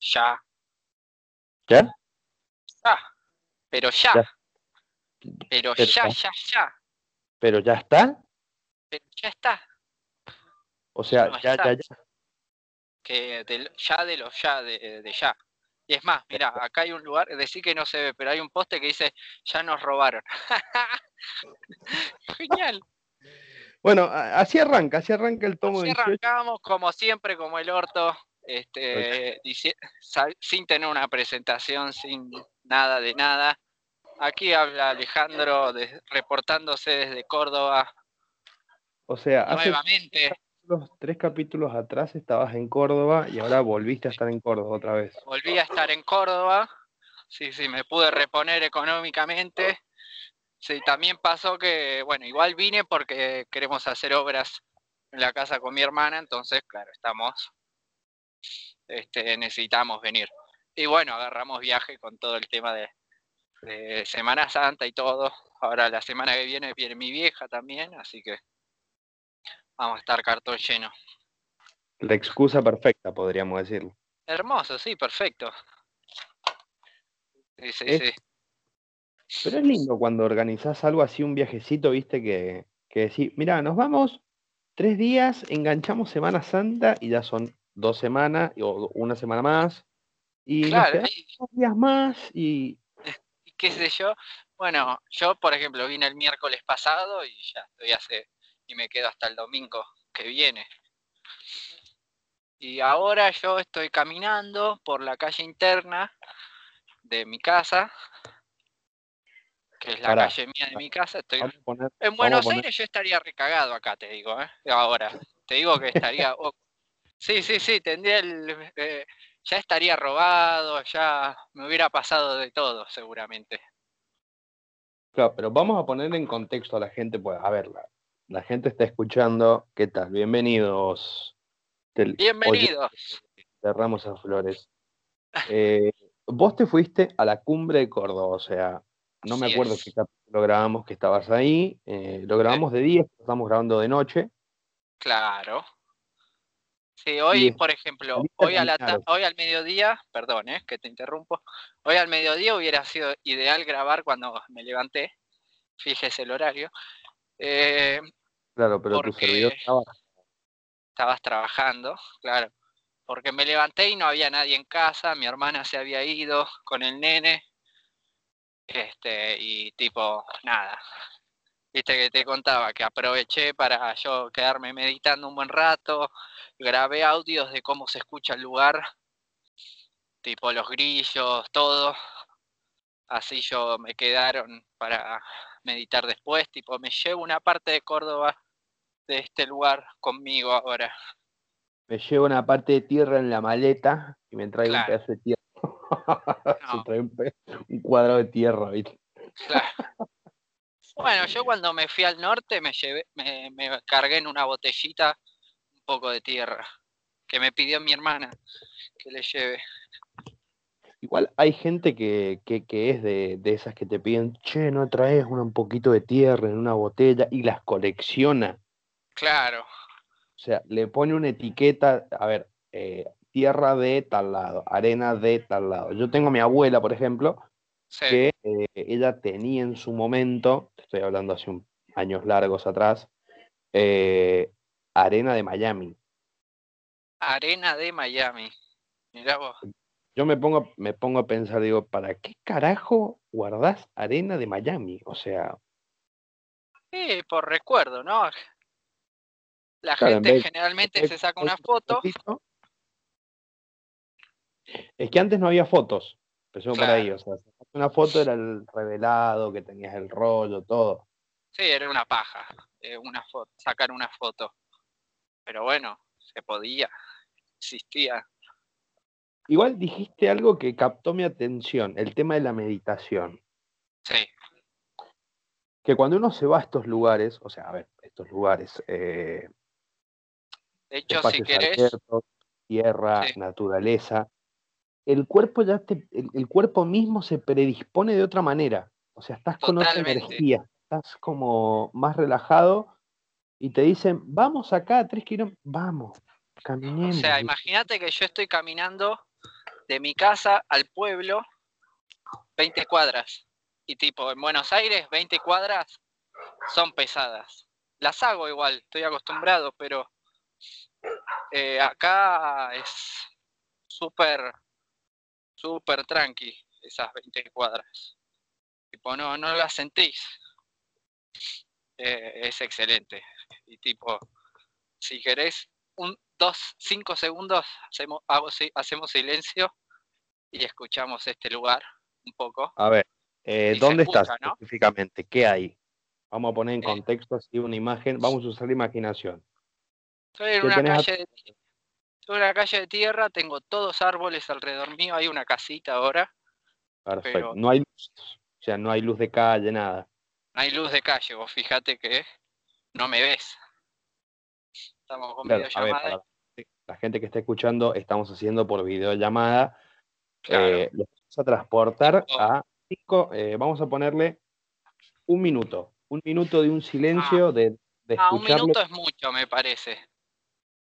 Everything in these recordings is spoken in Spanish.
Ya. ¿Ya? Ya. Pero ya. Ya. Pero, Pero ya, ya. ya. ¿Pero ya está? Pero ya está. O sea, No ya, está. ya, ya. Que del- ya de los ya, de, de ya. Y es más, mira, acá hay un lugar, decir que no se ve, pero hay un poste que dice, ya nos robaron. Genial. Bueno, así arranca, así arranca el tomo Así 18. arrancamos como siempre, como el orto, este, sin tener una presentación, sin nada de nada. Aquí habla Alejandro de- reportándose desde Córdoba O sea, hace nuevamente. los tres capítulos atrás estabas en Córdoba y ahora volviste a estar en Córdoba otra vez. Volví a estar en Córdoba. Sí, sí, me pude reponer económicamente. Sí, también pasó que, bueno, igual vine porque queremos hacer obras en la casa con mi hermana, entonces, claro, estamos, este, necesitamos venir. Y bueno, agarramos viaje con todo el tema de, de Semana Santa y todo. Ahora la semana que viene viene mi vieja también, así que vamos a estar cartón lleno. La excusa perfecta, podríamos decirlo. Hermoso, sí, perfecto. Sí, sí, Es- sí. Pero es lindo cuando organizás algo así, un viajecito, viste, que, que decís, mira, nos vamos tres días, enganchamos Semana Santa y ya son dos semanas o una semana más. Y Claro, y- dos días más y y qué sé yo. Bueno, yo por ejemplo vine el miércoles pasado y ya estoy hace y me quedo hasta el domingo que viene. Y ahora yo estoy caminando por la calle interna de mi casa, que es la Pará, calle mía de mi casa. Estoy poner, en Buenos poner- Aires yo estaría recagado acá, te digo, ¿eh? Ahora, te digo que estaría... sí, sí, sí, tendría el... eh, ya estaría robado, ya me hubiera pasado de todo, seguramente. claro, pero vamos a poner en contexto a la gente, pues, a ver, la, la gente está escuchando, ¿qué tal? Bienvenidos. del- Bienvenidos. de Ramos a Flores. Eh, vos te fuiste a la cumbre de Córdoba, o sea, no me acuerdo es. qué capítulo grabamos que estabas ahí. eh, lo grabamos de día, estamos grabando de noche. Claro. Sí, hoy, por ejemplo, hoy, a la hoy al mediodía, perdón, eh, que te interrumpo, hoy al mediodía hubiera sido ideal grabar cuando me levanté, fíjese el horario, eh, Claro, pero tu servidor estaba. estabas trabajando, claro, porque me levanté y no había nadie en casa, mi hermana se había ido con el nene, este, y tipo, nada, viste que te contaba que aproveché para yo quedarme meditando un buen rato, grabé audios de cómo se escucha el lugar, tipo los grillos, todo, así yo me quedaron para meditar después, tipo me llevo una parte de Córdoba de este lugar conmigo ahora. Me llevo una parte de tierra en la maleta y me traigo Claro. un pedazo de tierra. Se No. trae un, un cuadrado de tierra, ¿viste? Claro. Bueno, yo cuando me fui al norte me llevé, me, me cargué en una botellita un poco de tierra que me pidió mi hermana que le lleve. Igual hay gente que, que, que es de, de esas que te piden, che, no traes un poquito de tierra en una botella y las colecciona. Claro, O sea, le pone una etiqueta, a ver, eh, tierra de tal lado, arena de tal lado. Yo tengo a mi abuela, por ejemplo, sí, que eh, ella tenía en su momento, estoy hablando hace un- años largos atrás, eh, arena de Miami. arena de Miami. Mirá vos. Yo me pongo, me pongo a pensar, digo, ¿para qué carajo guardás arena de Miami? O sea, Sí, por recuerdo, ¿no? La Claro, en gente vez- generalmente en se saca una foto. Es que antes no había fotos, empezó por ahí, Claro. o sea, una foto era el revelado, que tenías el rollo, todo. Sí, era una paja, eh, una foto, sacar una foto. Pero bueno, se podía, existía. Igual dijiste algo que captó mi atención, el tema de la meditación. Sí, Que cuando uno se va a estos lugares, o sea, a ver, estos lugares, eh, de hecho, si querés, abiertos, tierra, Sí. naturaleza, el cuerpo ya te, el, el cuerpo mismo se predispone de otra manera. O sea, estás con otra energía, estás como más relajado y te dicen, vamos acá a tres kilómetros, vamos, O caminemos. sea, ¿viste? imagínate que yo estoy caminando de mi casa al pueblo, 20 cuadras. Y tipo, en Buenos Aires, 20 cuadras son pesadas. Las hago igual, estoy acostumbrado, pero eh, acá es súper, súper tranqui esas 20 cuadras. Tipo, no, no las sentís. Eh, es excelente. Y tipo, si querés, un, dos, cinco segundos, hacemos, hacemos silencio y escuchamos este lugar un poco. A ver, eh, ¿dónde estás específicamente? ¿Qué hay? Vamos a poner en contexto así una imagen, vamos a usar la imaginación. Estoy en una calle de una calle de tierra, tengo todos árboles alrededor mío, hay una casita ahora. Perfecto. No hay luz, o sea, no hay luz de calle, nada. No hay luz de calle, vos fíjate que no me ves. Estamos con videollamada. la gente que está escuchando, estamos haciendo por videollamada. Eh, vamos a transportar a cinco, eh, vamos a ponerle un minuto. Un minuto de un silencio ah. de, de ah, un minuto es mucho, me parece.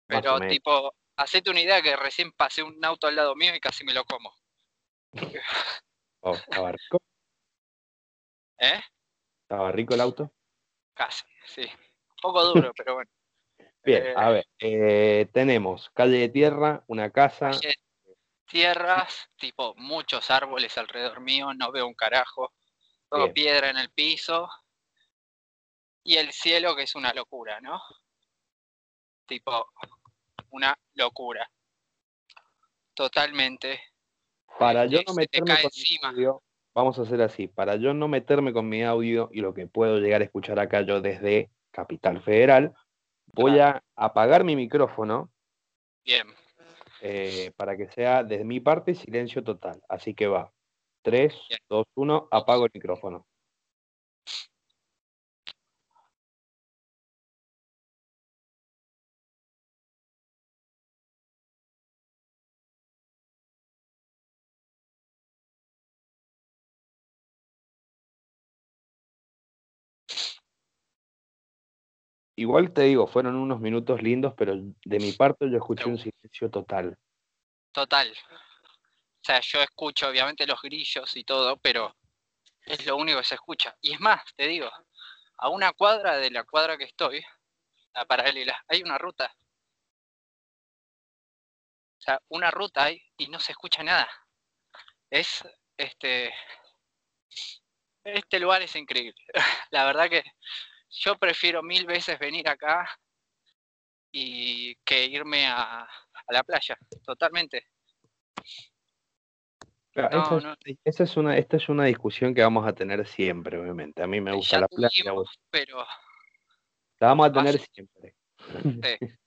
Pero tipo, hacete una idea que recién pasé un auto al lado mío y casi me lo como. Oh, ¿Estaba rico? ¿Eh? ¿Estaba rico el auto? Casi, sí. Un poco duro, pero bueno. Bien, a eh, ver, eh, tenemos calle de tierra, una casa. tierras, tipo muchos árboles alrededor mío, no veo un carajo. Todo piedra en el piso. Y el cielo que es una locura, ¿no? Tipo, una locura. Totalmente. Para yo no meterme con mi audio, vamos a hacer así, para yo no meterme con mi audio y lo que puedo llegar a escuchar acá yo desde Capital Federal, voy a apagar mi micrófono. Bien. Eh, para que sea desde mi parte silencio total. Así que va. 3, 2, 1, apago el micrófono. Igual te digo, fueron unos minutos lindos, pero de mi parte yo escuché un silencio total. Total. O sea, yo escucho obviamente los grillos y todo, pero es lo único que se escucha. Y es más, te digo, a una cuadra de la cuadra que estoy, la paralela, hay una ruta. O sea, una ruta hay y no se escucha nada. Es, este, este lugar es increíble. La verdad que yo prefiero mil veces venir acá y que irme a, la playa, totalmente. esa, es, una, esta es una discusión que vamos a tener siempre, obviamente. A mí me gusta la playa. Pero la vamos a tener siempre.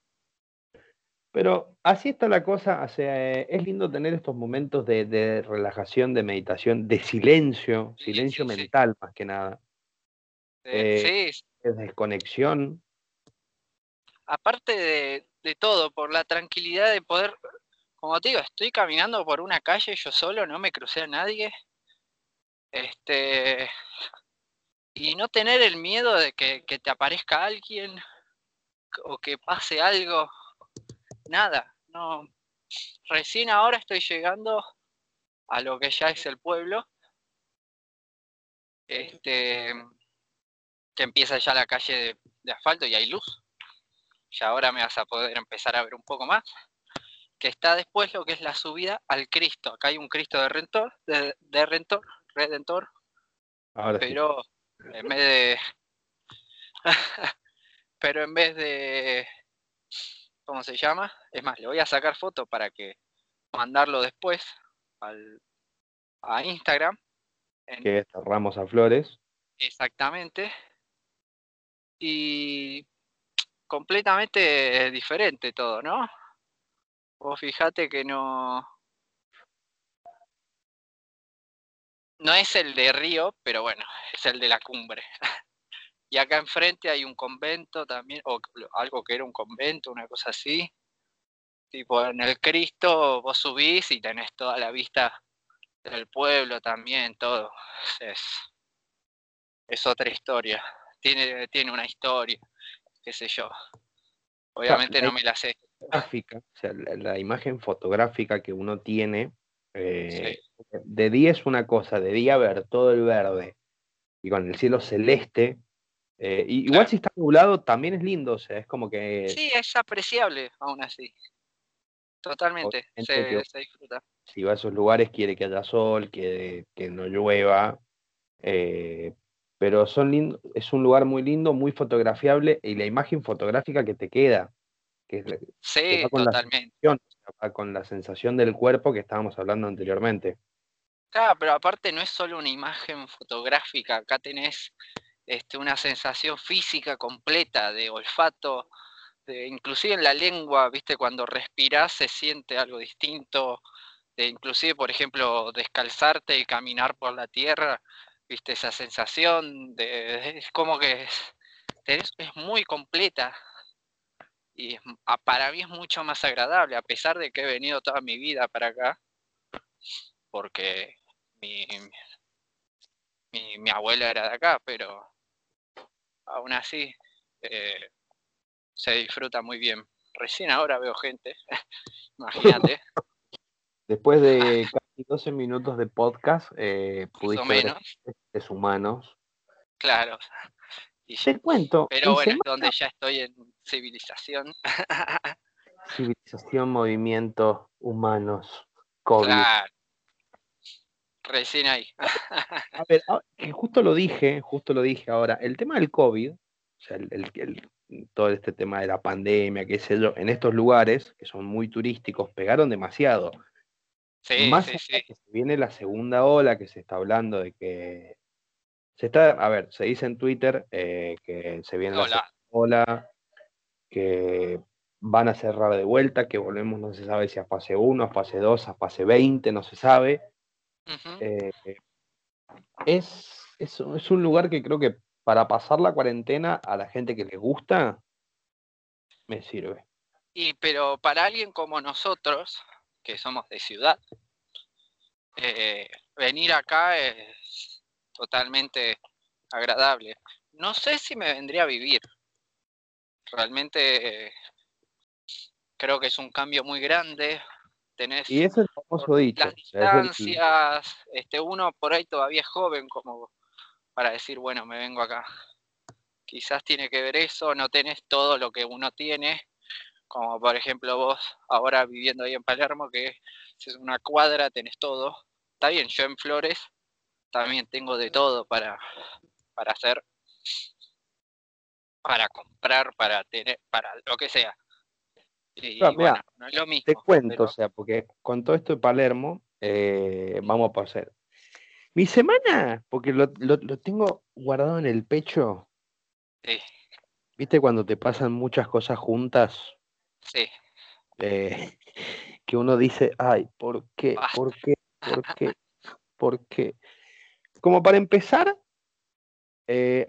Pero así está la cosa, o sea, es lindo tener estos momentos de, relajación, de meditación, de silencio, silencio mental más que nada. Eh, sí, desconexión. Aparte de, todo, por la tranquilidad de poder, como te digo, estoy caminando por una calle yo solo, no me crucé a nadie. Este. Y no tener el miedo de que, que te aparezca alguien o que pase algo. Nada, no. Recién ahora estoy llegando a lo que ya es el pueblo. Este que empieza ya la calle de, asfalto y hay luz. Y ahora me vas a poder empezar a ver un poco más. Que está después lo que es la subida al Cristo. Acá hay un Cristo de Redentor, de, de Redentor. pero en vez de. pero en vez de. ¿Cómo se llama? Es más, le voy a sacar foto para que mandarlo después al, a Instagram. Que es Ramos a Flores. Exactamente y completamente diferente todo, ¿no? Vos fíjate que no. No es el de Río, pero bueno, es el de la cumbre. y acá enfrente hay un convento también, o algo que era un convento, una cosa así. Tipo, en el Cristo vos subís y tenés toda la vista del pueblo también, todo. Es, es otra historia tiene, tiene una historia, qué sé yo. Obviamente no me la sé. Gráfica, o sea, la, imagen fotográfica que uno tiene Eh, de día es una cosa, de día ver todo el verde y con el cielo celeste. Eh, igual si está nublado también es lindo, o sea, es como que... Sí, es apreciable aún así. Totalmente, se, disfruta. Si va a esos lugares quiere que haya sol, que, que no llueva, eh, pero son lindo, es un lugar muy lindo, muy fotografiable y la imagen fotográfica que te queda, que, sí, con totalmente. La con la sensación del cuerpo que estábamos hablando anteriormente. Claro, pero aparte no es solo una imagen fotográfica, acá tenés este, una sensación física completa de olfato, de, inclusive en la lengua, viste, cuando respirás se siente algo distinto, de inclusive, por ejemplo, descalzarte y caminar por la tierra, viste, esa sensación de, es como que es, es muy completa y para mí es mucho más agradable, a pesar de que he venido toda mi vida para acá, porque mi, mi, abuela era de acá, pero aún así eh, se disfruta muy bien. Recién ahora veo gente, imagínate. Después de casi 12 minutos de podcast, eh, pudiste menos. ver humanos. Claro. Y Te cuento. Pero bueno, es donde ya estoy en civilización. civilización, movimiento, humanos, COVID. Claro. Recién ahí. A ver, ah, justo lo dije, justo lo dije ahora. El tema del COVID, o sea, el, todo este tema de la pandemia, qué sé yo, en estos lugares que son muy turísticos, pegaron demasiado. Sí, Más sí, sí. que viene la segunda ola, que se está hablando de que se está, a ver, se dice en Twitter eh, que se viene la segunda ola, que van a cerrar de vuelta, que volvemos, no se sabe si a fase 1, a fase 2, a fase 20, no se sabe. Eh, es, es, un lugar que creo que para pasar la cuarentena a la gente que le gusta, me sirve. Y pero para alguien como nosotros, que somos de ciudad, eh, venir acá es totalmente agradable. No sé si me vendría a vivir. Realmente creo que es un cambio muy grande tenés y es el famoso dicho. Las distancias, este, uno por ahí todavía es joven como para decir, bueno, me vengo acá. Quizás tiene que ver eso, no tenés todo lo que uno tiene, como por ejemplo vos ahora viviendo ahí en Palermo, que es una cuadra, tenés todo. Está bien, yo en Flores también tengo de todo para, para hacer, para comprar, para tener, para lo que sea. Te cuento, o sea, porque con todo esto de Palermo, eh, vamos a pasar. Mi semana, porque lo, tengo guardado en el pecho. Sí. ¿Viste cuando te pasan muchas cosas juntas? Sí. Eh, que uno dice, ay, ¿por qué? ¿Por qué? ¿Por qué? ¿Por qué? Como para empezar, eh,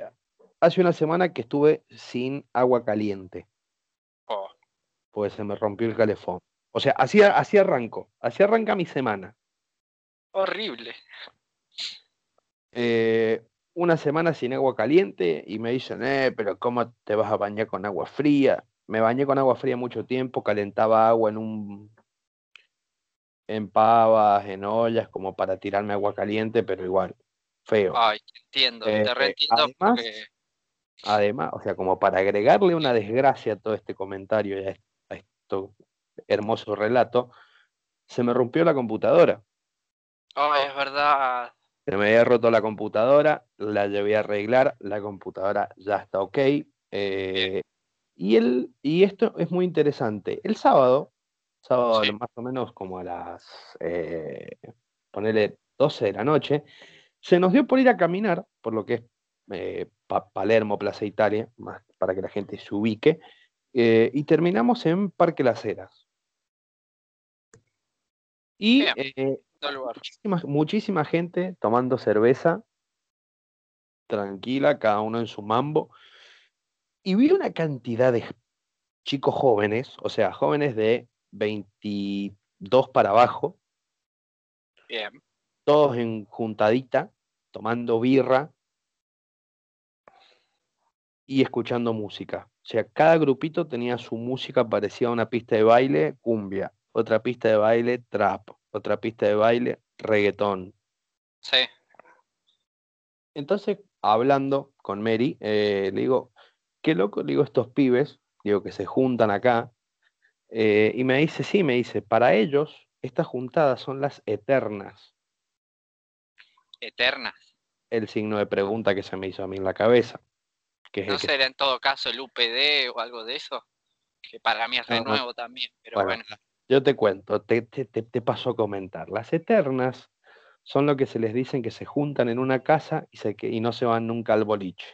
hace una semana que estuve sin agua caliente pues se me rompió el calefón. O sea, así, así arranco, así arranca mi semana. Horrible. Eh, una semana sin agua caliente y me dicen, eh, pero ¿cómo te vas a bañar con agua fría? Me bañé con agua fría mucho tiempo, calentaba agua en un en pavas, en ollas, como para tirarme agua caliente, pero igual, feo. Ay, entiendo, te eh, reentiendo además, además, o sea, como para agregarle una desgracia a todo este comentario y a hermoso relato, se me rompió la computadora. Oh, es verdad. Se me había roto la computadora, la llevé a arreglar, la computadora ya está ok. Eh, y, el, y esto es muy interesante. El sábado, sábado más o menos como a las, eh, ponerle 12 de la noche, se nos dio por ir a caminar, por lo que es eh, Palermo, Plaza Italia, más para que la gente se ubique, eh, y terminamos en Parque Las Heras. Y eh, muchísima, gente tomando cerveza, tranquila, cada uno en su mambo. Y vi una cantidad de chicos jóvenes, o sea, jóvenes de 22 para abajo. Todos en juntadita, tomando birra y escuchando música. O sea, cada grupito tenía su música parecía una pista de baile, cumbia, otra pista de baile, trap, otra pista de baile, reggaetón. Sí. Entonces, hablando con Mary, eh, le digo, qué loco, digo, estos pibes, digo, que se juntan acá, eh, y me dice, sí, me dice, para ellos, estas juntadas son las eternas. Eternas. El signo de pregunta que se me hizo a mí en la cabeza. Que es ¿No que- será en todo caso el UPD o algo de eso? Que para mí es no. nuevo también, pero Bueno, bueno. Yo te cuento, te, te, te- te paso a comentar. Las eternas son lo que se les dicen que se juntan en una casa y, se, que- y no se van nunca al boliche.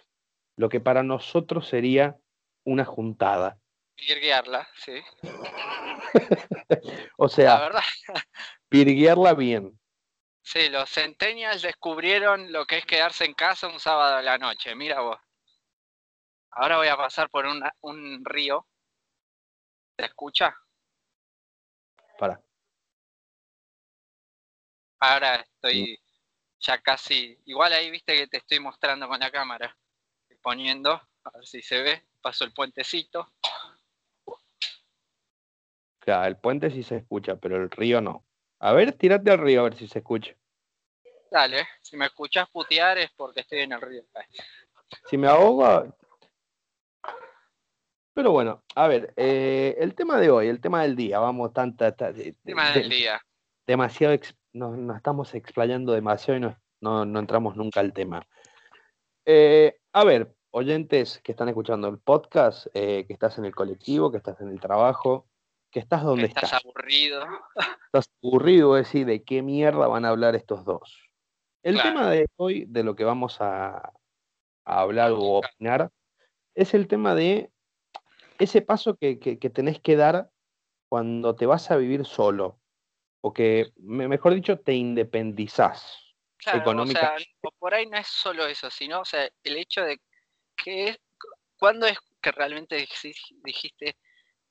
Lo que para nosotros sería una juntada. Virguearla, sí. O La sea, verdad, pirguearla bien. sí, los centennials descubrieron lo que es quedarse en casa un sábado a la noche. Mira vos. Ahora voy a pasar por una- un río. ¿Se escucha? Para. Ahora estoy ya casi. Igual ahí viste que te estoy mostrando con la cámara. Poniendo, a ver si se ve. Paso el puentecito. Claro, el puente sí se escucha, pero el río no. A ver, tírate al río a ver si se escucha. Dale, si me escuchás putear es porque estoy en el río. Si me ahogo. Pero bueno, a ver, eh, el tema de hoy, el tema del día, vamos tanta. ta- de- Tema de- del día. demasiado, ex- nos, nos estamos explayando demasiado y no, no, no entramos nunca al tema. Eh, a ver, oyentes que están escuchando el podcast, eh, que estás en el colectivo, que estás en el trabajo, que estás donde Estás estás. aburrido. Estás aburrido de decir de qué mierda van a hablar estos dos. El Claro. tema de hoy, de lo que vamos a, a hablar o opinar, es el tema de ese paso que, que- que tenés que dar cuando te vas a vivir solo, o que, me- mejor dicho, te independizás. Claro, o sea, por ahí no es solo eso, sino, o sea, el hecho de que es, ¿cuándo es que realmente dij- dijiste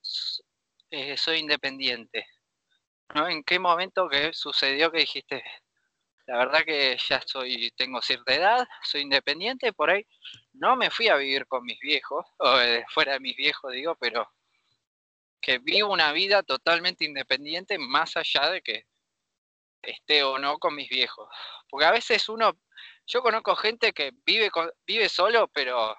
"S- eh, soy independiente? ¿No? ¿En qué momento que sucedió que dijiste, la verdad que ya soy, tengo cierta edad, soy independiente, por ahí no me fui a vivir con mis viejos, o eh, fuera de mis viejos digo, pero que vivo una vida totalmente independiente más allá de que esté o no con mis viejos. Porque a veces uno, yo conozco gente que vive con- vive solo, pero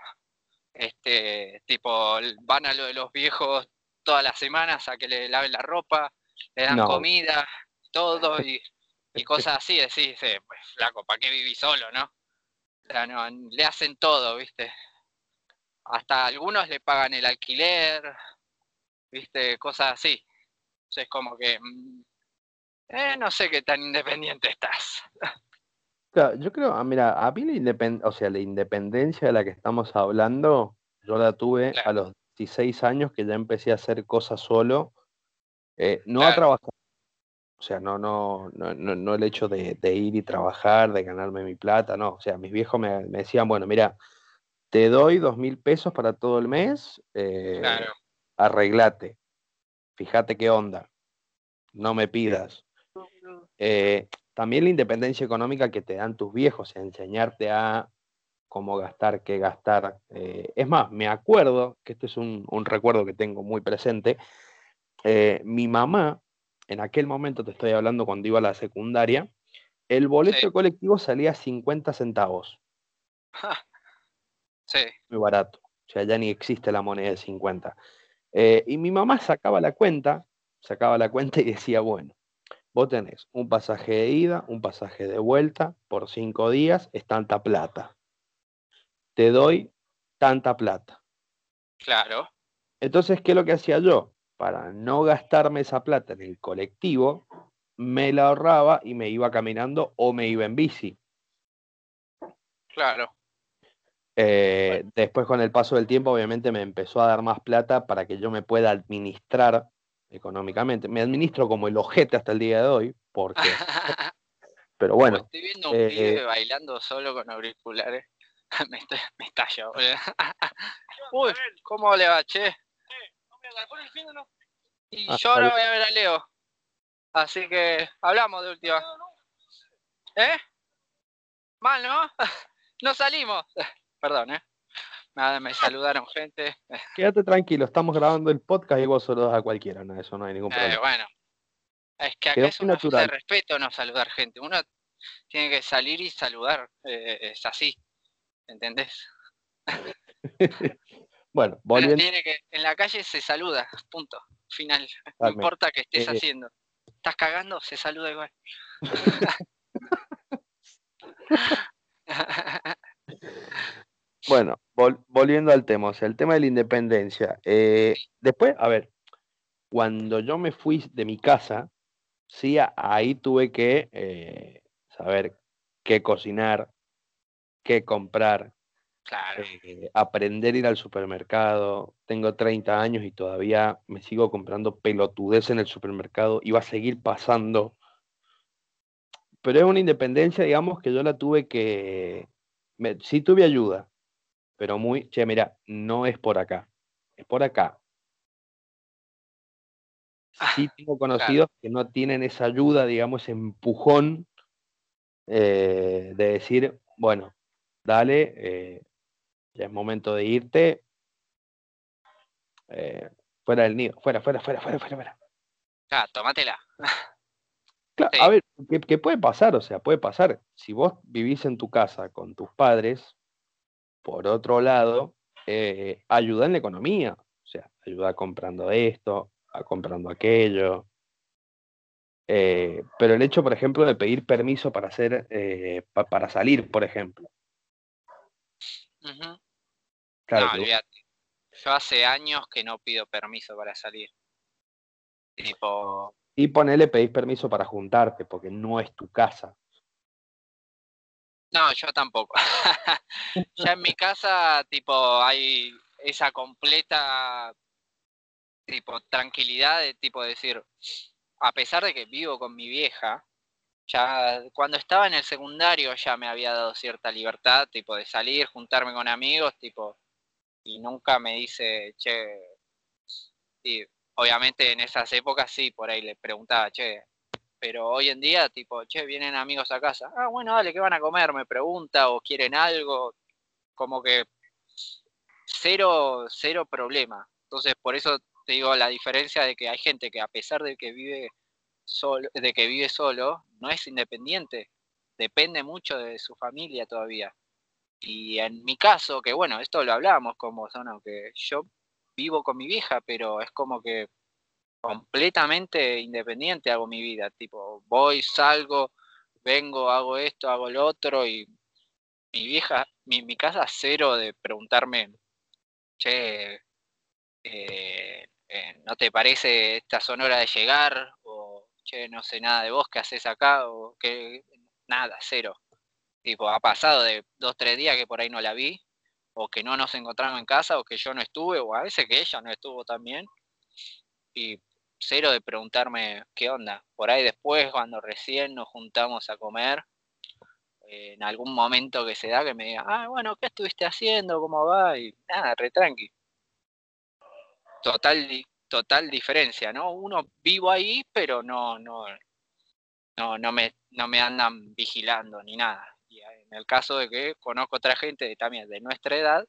este tipo van a lo de los viejos todas las semanas a que le laven la ropa, le dan No. comida, todo y, y cosas así, decís, eh, pues flaco, ¿para qué vivís solo, no? O sea, no, le hacen todo, ¿viste? Hasta algunos le pagan el alquiler, ¿viste? Cosas así. Entonces como que mm, eh, no sé qué tan independiente estás. Claro, yo creo, ah, mira, a mí la, independ- o sea, la independencia de la que estamos hablando, yo la tuve Claro. a los 16 años que ya empecé a hacer cosas solo, eh, no a trabajar. O sea, no, no, no, no, no el hecho de, de ir y trabajar, de ganarme mi plata, no. O sea, mis viejos me, me decían, bueno, mira, te doy dos mil pesos para todo el mes, eh, Claro. arreglate, fíjate qué onda, no me pidas. Eh, también la independencia económica que te dan tus viejos, enseñarte a cómo gastar, qué gastar. Eh, es más, me acuerdo, que este es un, un recuerdo que tengo muy presente, eh, mi mamá, en aquel momento te estoy hablando cuando iba a la secundaria, el boleto Sí. colectivo salía 50 centavos, Sí, muy barato. O sea, ya ni existe la moneda de 50. Eh, y mi mamá sacaba la cuenta, sacaba la cuenta y decía, bueno, vos tenés un pasaje de ida, un pasaje de vuelta, por cinco días es tanta plata. Te doy tanta plata. claro. Entonces, ¿qué es lo que hacía yo? Para no gastarme esa plata en el colectivo, me la ahorraba y me iba caminando o me iba en bici. Claro. Eh, después, con el paso del tiempo, obviamente me empezó a dar más plata para que yo me pueda administrar económicamente. Me administro como el ojete hasta el día de hoy, porque, pero bueno, Estoy viendo un eh, pibe bailando solo con auriculares. me, está, me estalla, boludo. Uy, ¿cómo le va, che? Y Ah, yo ahora voy a ver a Leo. Así que hablamos de última. ¿Eh? Mal, ¿no? No salimos. Perdón, ¿eh? Nada, me saludaron gente. quédate tranquilo, estamos grabando el podcast y vos solo das a cualquiera, no, eso no hay ningún Eh, problema. bueno. Es que acá es una falta de respeto no saludar gente. Uno tiene que salir y saludar. Eh, es así. ¿Entendés? bueno, volviendo. Tiene que, en la calle se saluda, punto. Final. No importa qué estés eh, haciendo. ¿Estás cagando? Se saluda igual. bueno, volviendo al tema, o sea, el tema de la independencia. Eh, después, a ver, cuando yo me fui de mi casa, sí, ahí tuve que eh, saber qué cocinar, qué comprar, eh, aprender a ir al supermercado. Tengo 30 años y todavía me sigo comprando pelotudez en el supermercado y va a seguir pasando. Pero es una independencia, digamos, que yo la tuve que... sí tuve ayuda, pero muy... Che, mira, no es por acá, es por acá sí tengo conocidos que no tienen esa ayuda, digamos, ese empujón eh, de decir, bueno, dale, eh, ya es momento de irte, eh, fuera del nido, fuera, fuera, fuera, fuera, fuera, fuera. Ah, tómatela. A ver, ¿qué, puede pasar? O sea, puede pasar. Si vos vivís en tu casa con tus padres, por otro lado, ayuda en la economía. O sea, ayuda comprando esto, comprando aquello. Eh, pero el hecho, por ejemplo, de pedir permiso para hacer, eh, para salir, por ejemplo. claro, no, olvídate. Yo hace años que no pido permiso para salir. Tipo. Y ponele pedís permiso para juntarte, porque no es tu casa. No, yo tampoco. ya en mi casa, tipo, hay esa completa tipo tranquilidad de tipo decir, a pesar de que vivo con mi vieja, ya cuando estaba en el secundario ya me había dado cierta libertad, tipo de salir, juntarme con amigos, tipo, y nunca me dice, che, y obviamente en esas épocas sí, por ahí le preguntaba, che, pero hoy en día, tipo, che, vienen amigos a casa, ah, bueno, dale, ¿qué van a comer? Me pregunta, o quieren algo, como que cero, cero problema. Entonces, por eso te digo la diferencia de que hay gente que a pesar de que vive solo, de que vive solo, no es independiente, depende mucho de su familia todavía. Y en mi caso, que bueno, esto lo hablamos con vos, ¿no? que yo vivo con mi vieja, pero es como que completamente independiente hago mi vida, tipo, voy, salgo, vengo, hago esto, hago lo otro, y mi vieja, mi, mi casa cero de preguntarme, che, eh, eh, ¿no te parece esta sonora de llegar? O, che, no sé nada de vos, ¿qué haces acá? O que nada, cero. Tipo, ha pasado de dos, tres días que por ahí no la vi, o que no nos encontramos en casa, o que yo no estuve, o a veces que ella no estuvo también. Y cero de preguntarme qué onda. Por ahí después, cuando recién nos juntamos a comer, en algún momento que se da que me diga, ah, bueno, ¿qué estuviste haciendo? ¿Cómo va? Y nada, re tranqui total, total diferencia, ¿no? Uno vivo ahí, pero no, no, no, no me, no me andan vigilando ni nada. Y en el caso de que conozco otra gente también de nuestra edad,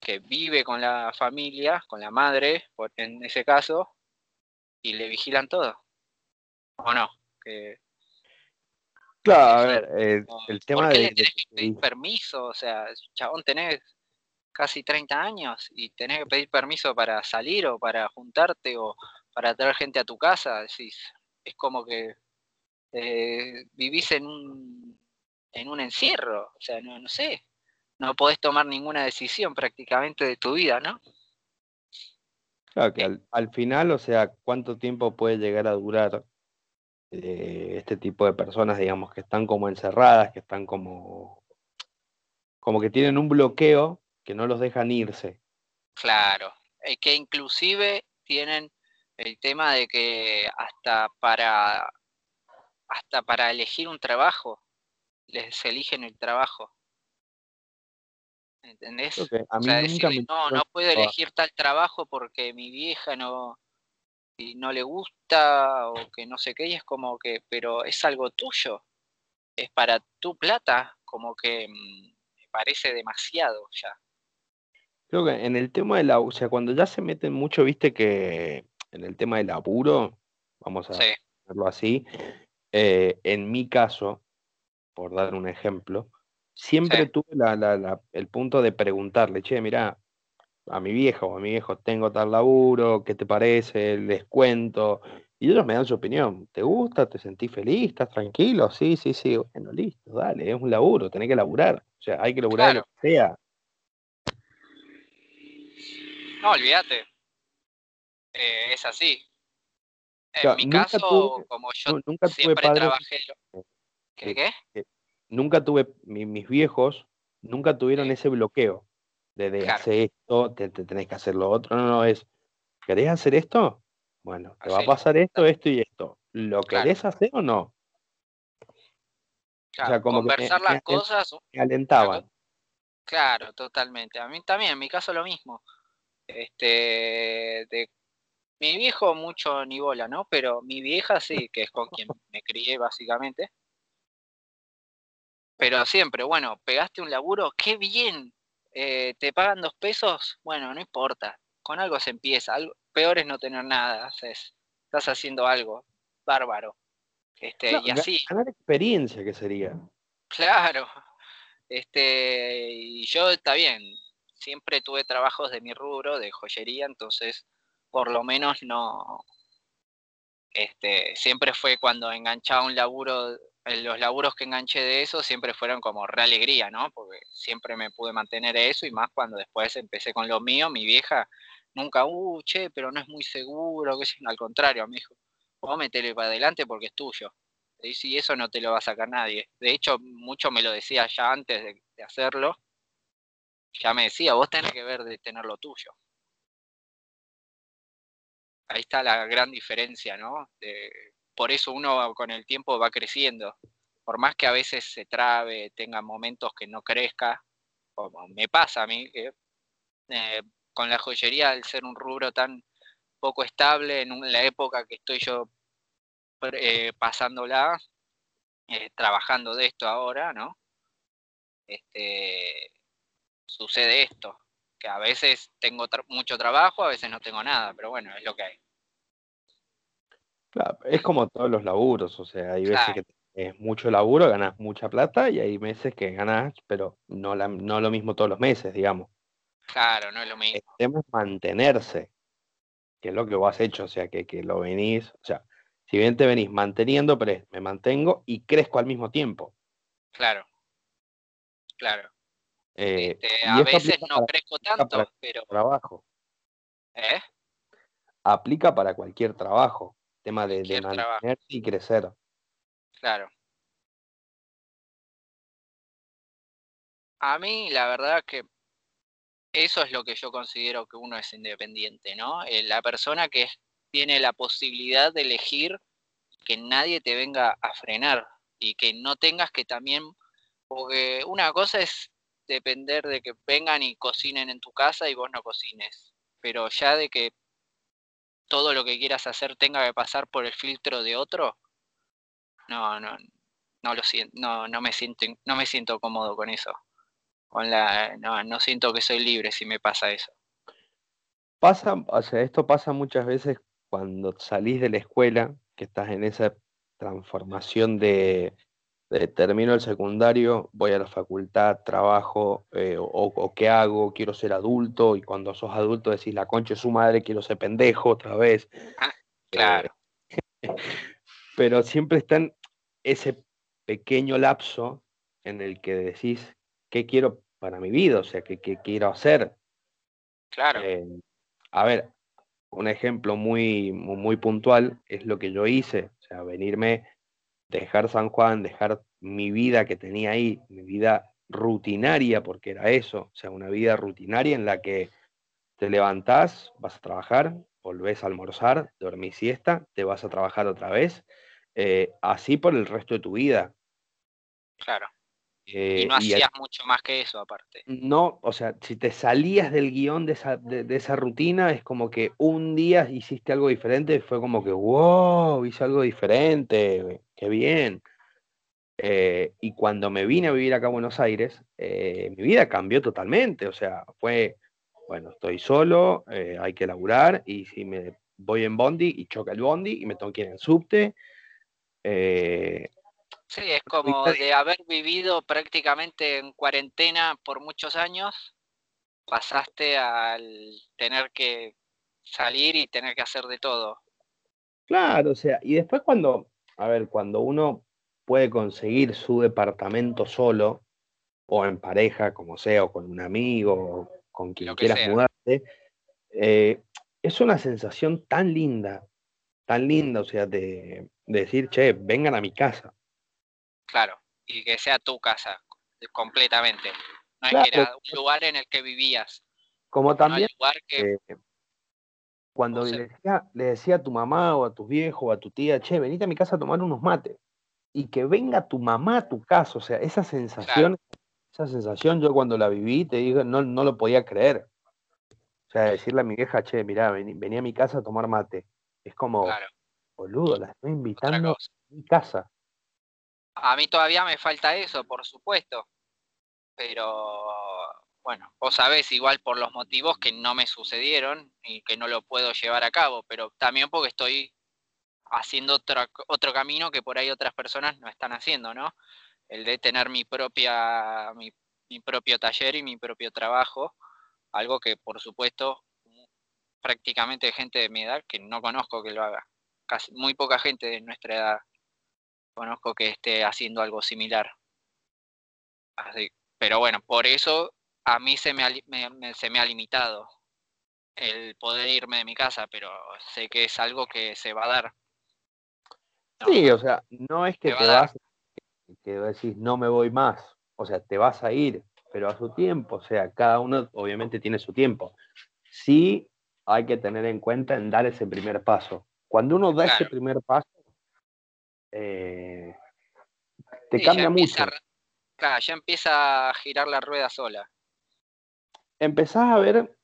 que vive con la familia, con la madre, en ese caso, y le vigilan todo. ¿O no? Que, claro, a ver, el tema de, le tenés que pedir permiso? O sea, chabón, tenés casi 30 años y tenés que pedir permiso para salir o para juntarte o para traer gente a tu casa, decís, es como que eh, vivís en un, en un encierro, o sea, no, no sé, no podés tomar ninguna decisión prácticamente de tu vida, ¿no? Claro que al, final, o sea, ¿cuánto tiempo puede llegar a durar eh, este tipo de personas, digamos, que están como encerradas, que están como, como que tienen un bloqueo que no los dejan irse. Claro, eh, que inclusive tienen el tema de que hasta para hasta para elegir un trabajo les eligen el trabajo. ¿Entendés? A mí nunca no, no puedo elegir tal trabajo porque mi vieja no y no le gusta o que no sé qué, y es como que, pero es algo tuyo, es para tu plata, como que mm, me parece demasiado ya. Creo que en el tema de la, o sea, cuando ya se meten mucho, viste que en el tema del apuro, vamos a hacerlo así. Eh, en mi caso, por dar un ejemplo, siempre tuve el punto de preguntarle, che, mira, a mi viejo o a mi viejo, tengo tal laburo, ¿qué te parece? Les cuento. Y ellos me dan su opinión. ¿Te gusta? ¿Te sentís feliz? ¿Estás tranquilo? Sí, sí, sí. Bueno, listo, dale, es un laburo, tenés que laburar. O sea, hay que laburar lo que sea. No, olvídate. Eh, es así. En mi caso, como yo nunca siempre trabajé. ¿Qué, qué? Nunca tuve, mis viejos nunca tuvieron ese bloqueo de, de hacer esto, te, tenés que hacer lo otro. No, no, es, ¿querés hacer esto? Bueno, te va a pasar esto, esto y esto. ¿Lo querés hacer o no? o sea, como conversar las cosas. Me alentaban. Claro, totalmente. A mí también, en mi caso lo mismo. Este, de mi viejo mucho ni bola, ¿no? Pero mi vieja sí, que es con quien me crié básicamente. Pero siempre, bueno, pegaste un laburo, qué bien. Eh, te pagan dos pesos, bueno, no importa. Con algo se empieza. Algo, peor es no tener nada. estás haciendo algo bárbaro. Este, y así. Ganar experiencia que sería. Claro. Este, y yo está bien. Siempre tuve trabajos de mi rubro, de joyería, entonces por lo menos no, este, siempre fue cuando enganchaba un laburo, los laburos que enganché de eso siempre fueron como re alegría, ¿no? Porque siempre me pude mantener eso y más cuando después empecé con lo mío, mi vieja nunca, uh, che, pero no es muy seguro, que al contrario, me dijo, vos metele para adelante porque es tuyo. Y eso no te lo va a sacar nadie. De hecho, mucho me lo decía ya antes de, de hacerlo. Ya me decía, vos tenés que ver de tener lo tuyo ahí está la gran diferencia, ¿no? Por eso uno con el tiempo va creciendo. Por más que a veces se trabe, tenga momentos que no crezca, como me pasa a mí, eh, con la joyería, al ser un rubro tan poco estable en la época que estoy yo eh, pasándola, eh, trabajando de esto ahora, ¿no? Este, sucede esto, que a veces tengo mucho trabajo, a veces no tengo nada, pero bueno, es lo que hay. Claro, es como todos los laburos, o sea, hay veces que es mucho laburo, ganas mucha plata y hay meses que ganas, pero no, no lo mismo todos los meses, digamos. Claro, no es lo mismo. El mantenerse, que es lo que vos has hecho, o sea, que, que lo venís, o sea, si bien te venís manteniendo, pero me mantengo y crezco al mismo tiempo. Claro, claro. Eh, este, a veces no crezco tanto, pero... Trabajo. ¿Eh? Aplica para cualquier trabajo, tema de, de y crecer. Claro. A mí, la verdad que eso es lo que yo considero que uno es independiente, ¿no? Eh, la persona que tiene la posibilidad de elegir que nadie te venga a frenar y que no tengas que también, porque una cosa es depender de que vengan y cocinen en tu casa y vos no cocines. Pero ya de que todo lo que quieras hacer tenga que pasar por el filtro de otro, no, no, no lo siento, no, no me siento, no me siento cómodo con eso. Con la, no, no siento que soy libre si me pasa eso. Pasa, o sea, esto pasa muchas veces cuando salís de la escuela, que estás en esa transformación de, termino el secundario, voy a la facultad, trabajo, eh, o, qué hago, quiero ser adulto, y cuando sos adulto decís, la concha es su madre, quiero ser pendejo otra vez. Ah, claro. pero siempre está en ese pequeño lapso en el que decís, ¿qué quiero para mi vida? O sea, ¿qué, quiero hacer? Claro. Eh, a ver, un ejemplo muy, muy puntual es lo que yo hice, o sea, venirme dejar San Juan, dejar mi vida que tenía ahí, mi vida rutinaria, porque era eso, o sea, una vida rutinaria en la que te levantás, vas a trabajar, volvés a almorzar, dormís siesta, te vas a trabajar otra vez, eh, así por el resto de tu vida. Claro. y no eh, hacías mucho más que eso aparte. No, o sea, si te salías del guion de esa, de, esa rutina, es como que un día hiciste algo diferente, fue como que, wow, hice algo diferente, qué bien. Eh, y cuando me vine a vivir acá a Buenos Aires, eh, mi vida cambió totalmente, o sea, fue, bueno, estoy solo, hay que laburar, y si me voy en bondi y choca el bondi y me tengo que ir en subte, Eh, sí, es como de haber vivido prácticamente en cuarentena por muchos años, pasaste al tener que salir y tener que hacer de todo. Claro, o sea, y después cuando, a ver, cuando uno puede conseguir su departamento solo, o en pareja, como sea, o con un amigo, o con quien quieras mudarte, eh, es una sensación tan linda, tan linda, o sea, de, decir, che, vengan a mi casa. Claro, y que sea tu casa, completamente. No es que era un lugar en el que vivías. Como también, que, eh, cuando le, decía, le decía a tu mamá o a tus viejos o a tu tía, che, venite a mi casa a tomar unos mates. Y que venga tu mamá a tu casa, o sea, esa sensación, esa sensación yo cuando la viví, te digo, no, no lo podía creer. O sea, decirle a mi vieja, che, mirá, vení, a mi casa a tomar mate. Es como, boludo, la estoy invitando a mi casa. A mí todavía me falta eso, por supuesto. Pero bueno, vos sabés igual por los motivos que no me sucedieron y que no lo puedo llevar a cabo, pero también porque estoy haciendo otro, otro camino que por ahí otras personas no están haciendo, ¿no? El de tener mi propia, mi, propio taller y mi propio trabajo, algo que por supuesto prácticamente gente de mi edad que no conozco que lo haga. Casi, muy poca gente de nuestra edad conozco que esté haciendo algo similar. Así, pero bueno, por eso a mí se me, ha, se me ha limitado el poder irme de mi casa, pero sé que es algo que se va a dar. sí, o sea, no es que te vas, que decís no me voy más, o sea, te vas a ir, pero a su tiempo, o sea, cada uno obviamente tiene su tiempo. Sí hay que tener en cuenta en dar ese primer paso. Cuando uno da ese primer paso, eh, te cambia mucho. claro, ya empieza a girar la rueda sola empezás a ver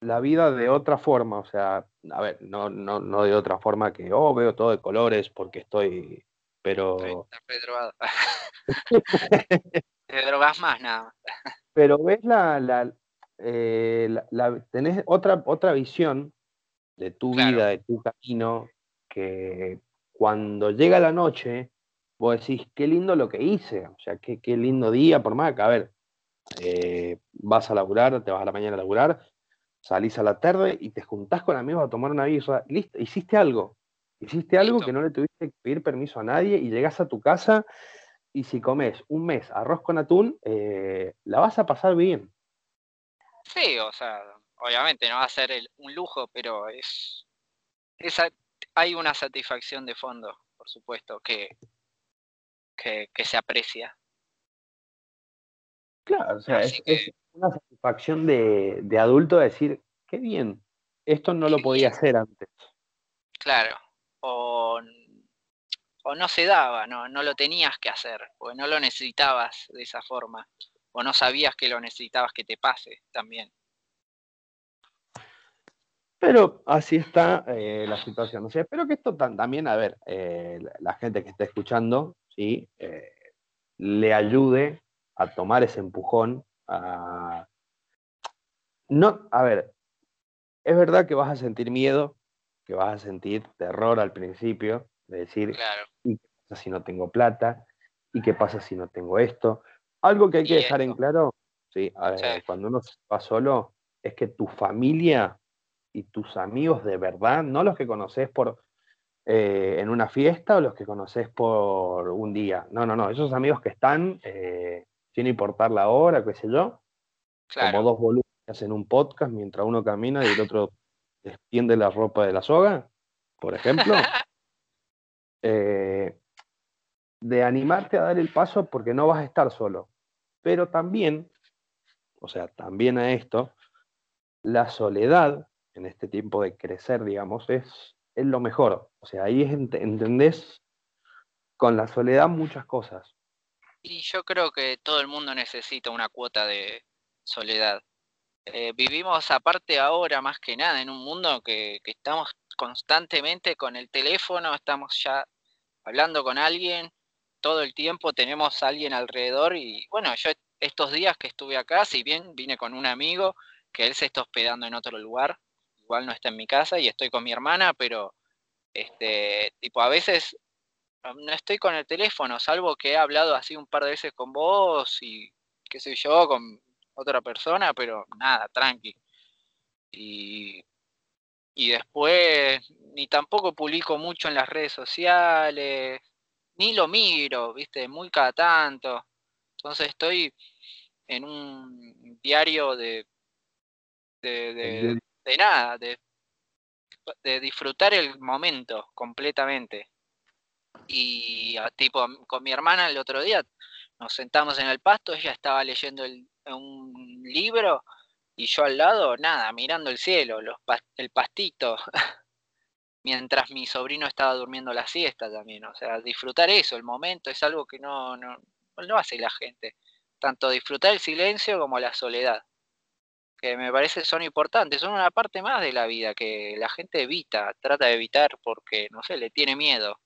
la vida de otra forma, o sea, a ver, no, no, no de otra forma que, oh, veo todo de colores porque estoy, pero... Estoy drogado. Te drogas más, nada. pero ves la, la, eh, tenés otra, otra visión de tu vida, de tu camino, que cuando llega la noche, vos decís, qué lindo lo que hice, o sea, qué, qué lindo día, por más que, a ver, eh, vas a laburar, te vas a la mañana a laburar, salís a la tarde y te juntás con amigos a tomar una birra, listo, hiciste algo, hiciste algo que no le tuviste que pedir permiso a nadie y llegás a tu casa y si comes un mes arroz con atún, eh, la vas a pasar bien. Sí, o sea, obviamente no va a ser un lujo, pero es, hay una satisfacción de fondo, por supuesto, que, que se aprecia. Claro, o sea, es, una satisfacción de, adulto decir, qué bien, esto no lo podía hacer antes. Claro, o, no se daba, no, no lo tenías que hacer, o no lo necesitabas de esa forma, o no sabías que lo necesitabas que te pase también. Pero así está eh, la situación. O sea, espero que esto también, a ver, eh, la gente que está escuchando, ¿sí? Eh, le ayude a tomar ese empujón, a... No, a ver, es verdad que vas a sentir miedo, que vas a sentir terror al principio, de decir, ¿y qué pasa si no tengo plata? ¿Y qué pasa si no tengo esto? Algo que hay que dejar en claro, ¿sí? cuando uno va solo, es que tu familia y tus amigos de verdad, no los que conoces por eh, en una fiesta o los que conoces por un día. No, no, no, esos amigos que están eh, sin importar la hora, qué sé yo. Como dos volúmenes en un podcast mientras uno camina y el otro extiende la ropa de la soga, por ejemplo. Eh, de animarte a dar el paso porque no vas a estar solo. Pero también, o sea, también a esto, la soledad en este tiempo de crecer, digamos, es, es lo mejor. O sea, ahí entendés con la soledad muchas cosas. Y yo creo que todo el mundo necesita una cuota de soledad. Eh, vivimos aparte ahora más que nada en un mundo que, estamos constantemente con el teléfono, estamos ya hablando con alguien, todo el tiempo tenemos a alguien alrededor y bueno, yo estos días que estuve acá, si bien vine con un amigo que él se está hospedando en otro lugar, igual no está en mi casa y estoy con mi hermana, pero este tipo a veces no estoy con el teléfono, salvo que he hablado así un par de veces con vos y qué sé yo, con otra persona, pero nada, tranqui. Y, y después ni tampoco publico mucho en las redes sociales, ni lo miro, viste, muy cada tanto. Entonces estoy en un diario de, de, de, nada, de, de disfrutar el momento completamente. Y ah, tipo, con mi hermana el otro día nos sentamos en el pasto, ella estaba leyendo un libro y yo al lado, nada, mirando el cielo, los, el pastito, mientras mi sobrino estaba durmiendo la siesta también. O sea, disfrutar eso, el momento, es algo que no, no, no hace la gente. Tanto disfrutar el silencio como la soledad, que me parece son importantes, son una parte más de la vida que la gente evita, trata de evitar porque, no sé, le tiene miedo.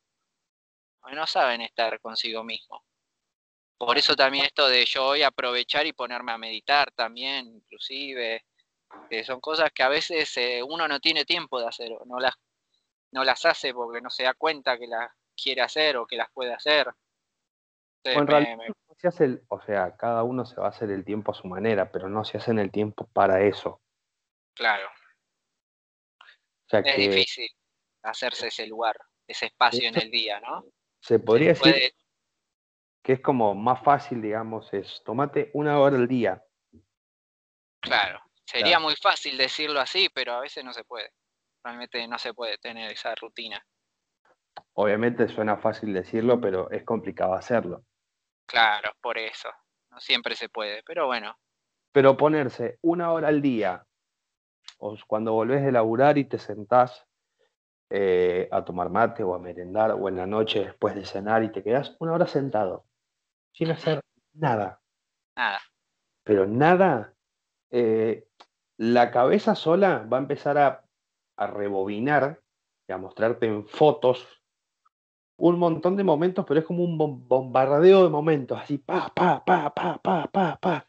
No saben estar consigo mismo. Por eso también esto de yo voy a aprovechar y ponerme a meditar también, inclusive, que son cosas que a veces eh, uno no tiene tiempo de hacer, no las, no las hace porque no se da cuenta que las quiere hacer o que las puede hacer. se hace el, o sea, cada uno se va a hacer el tiempo a su manera, pero no se hacen el tiempo para eso. Claro. es difícil hacerse ese lugar, ese espacio en el día, ¿no? Se podría decir que es como más fácil, digamos, es tomate una hora al día. Claro, sería muy fácil decirlo así, pero a veces no se puede. Realmente no se puede tener esa rutina. Obviamente suena fácil decirlo, pero es complicado hacerlo. Claro, por eso. No siempre se puede, pero bueno. Pero ponerse una hora al día, o cuando volvés de laburar y te sentás eh, a tomar mate o a merendar, o en la noche después de cenar y te quedás una hora sentado, sin hacer nada. Nada. Pero nada, eh, la cabeza sola va a empezar a, a rebobinar y a mostrarte en fotos un montón de momentos, pero es como un bombardeo de momentos, así, pa, pa, pa, pa, pa, pa, pa.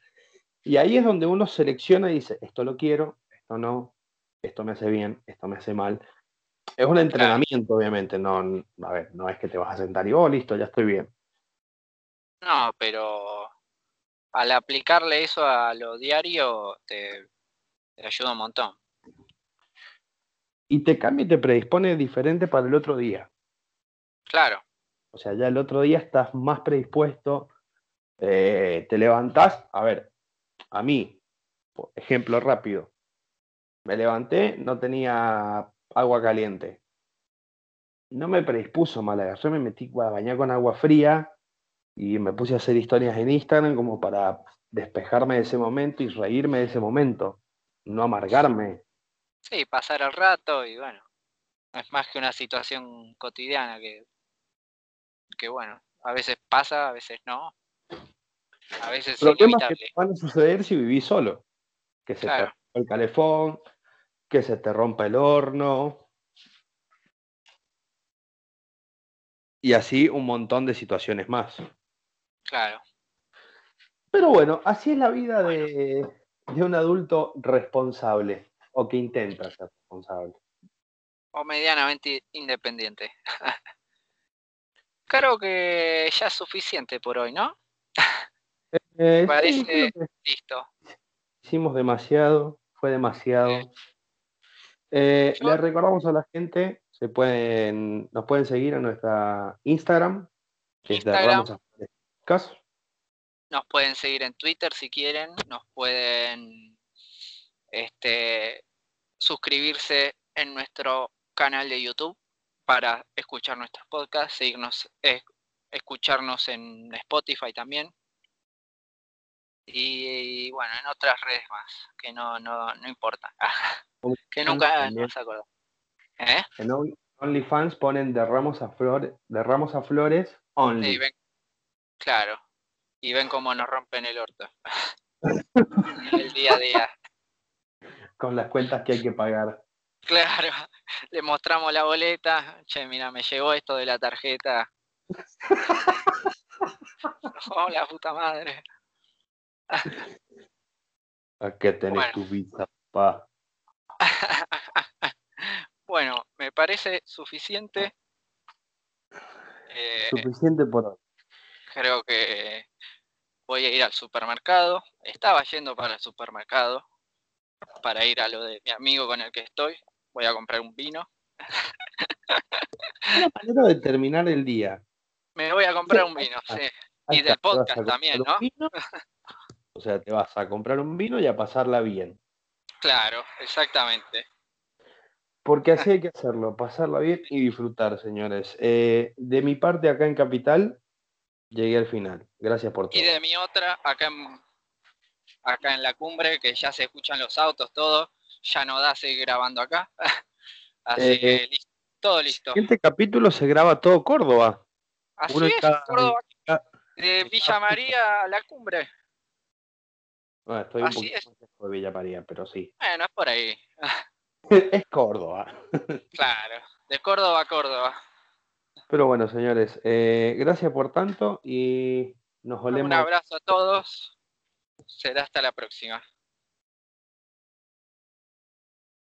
Y ahí es donde uno selecciona y dice, esto lo quiero, esto no, esto me hace bien, esto me hace mal. Es un entrenamiento, obviamente, no, a ver, no es que te vas a sentar y, oh, listo, ya estoy bien. No, pero al aplicarle eso a lo diario te, ayuda un montón. Y te cambia y te predispone diferente para el otro día. Claro. O sea, ya el otro día estás más predispuesto, eh, te levantás, a ver, a mí, ejemplo rápido, me levanté, no tenía agua caliente. No me predispuso mal, yo me metí a bañar con agua fría, y me puse a hacer historias en Instagram como para despejarme de ese momento y reírme de ese momento, no amargarme. Sí, pasar el rato y bueno, es más que una situación cotidiana que, que bueno, a veces pasa, a veces no. A veces es inevitable. Que van a suceder si vivís solo. Que se te rompa el calefón, que se te rompa el horno. Y así un montón de situaciones más. Claro. Pero bueno, así es la vida de, un adulto responsable o que intenta ser responsable. O medianamente independiente. Creo que ya es suficiente por hoy, ¿no? Eh, Parece listo. Hicimos demasiado, fue demasiado. Eh, le recordamos a la gente, se pueden, nos pueden seguir en nuestra Instagram, que Instagram. es de nos pueden seguir en Twitter si quieren, nos pueden este, suscribirse en nuestro canal de YouTube para escuchar nuestros podcasts, seguirnos, escucharnos en Spotify también. Y, bueno, en otras redes más, que no, no, no importa. que nunca nos acordamos. ¿Eh? En OnlyFans ponen de ramos a flores, de ramos a flores only. Claro. Y ven cómo nos rompen el orto. el día a día. Con las cuentas que hay que pagar. Claro, le mostramos la boleta. Che, mira, me llegó esto de la tarjeta. oh, la puta madre. ¿A qué tenés tu visa, pa? bueno, me parece suficiente Eh, Suficiente por hoy. creo que voy a ir al supermercado. Estaba yendo para el supermercado para ir a lo de mi amigo con el que estoy. Voy a comprar un vino. Una manera de terminar el día. Me voy a comprar un vino, sí. Y del podcast también, ¿no? O sea, te vas a comprar un vino y a pasarla bien. Claro, exactamente. Porque así hay que hacerlo, pasarla bien y disfrutar, señores. Eh, de mi parte acá en Capital, llegué al final. Gracias por todo. Y de mi otra, acá en, acá en la cumbre, que ya se escuchan los autos, todo, ya no da seguir grabando acá. Así Eh, que listo, todo listo. Este capítulo se graba todo Córdoba. Así uno es, cada- Córdoba, cada- de Villa María a la cumbre. Bueno, estoy un Así poquito es. de Villa María, pero sí. Bueno, es por ahí. es Córdoba. Claro, de Córdoba a Córdoba. Pero bueno, señores, eh, gracias por tanto y nos Un olemos. abrazo a todos. Será hasta la próxima.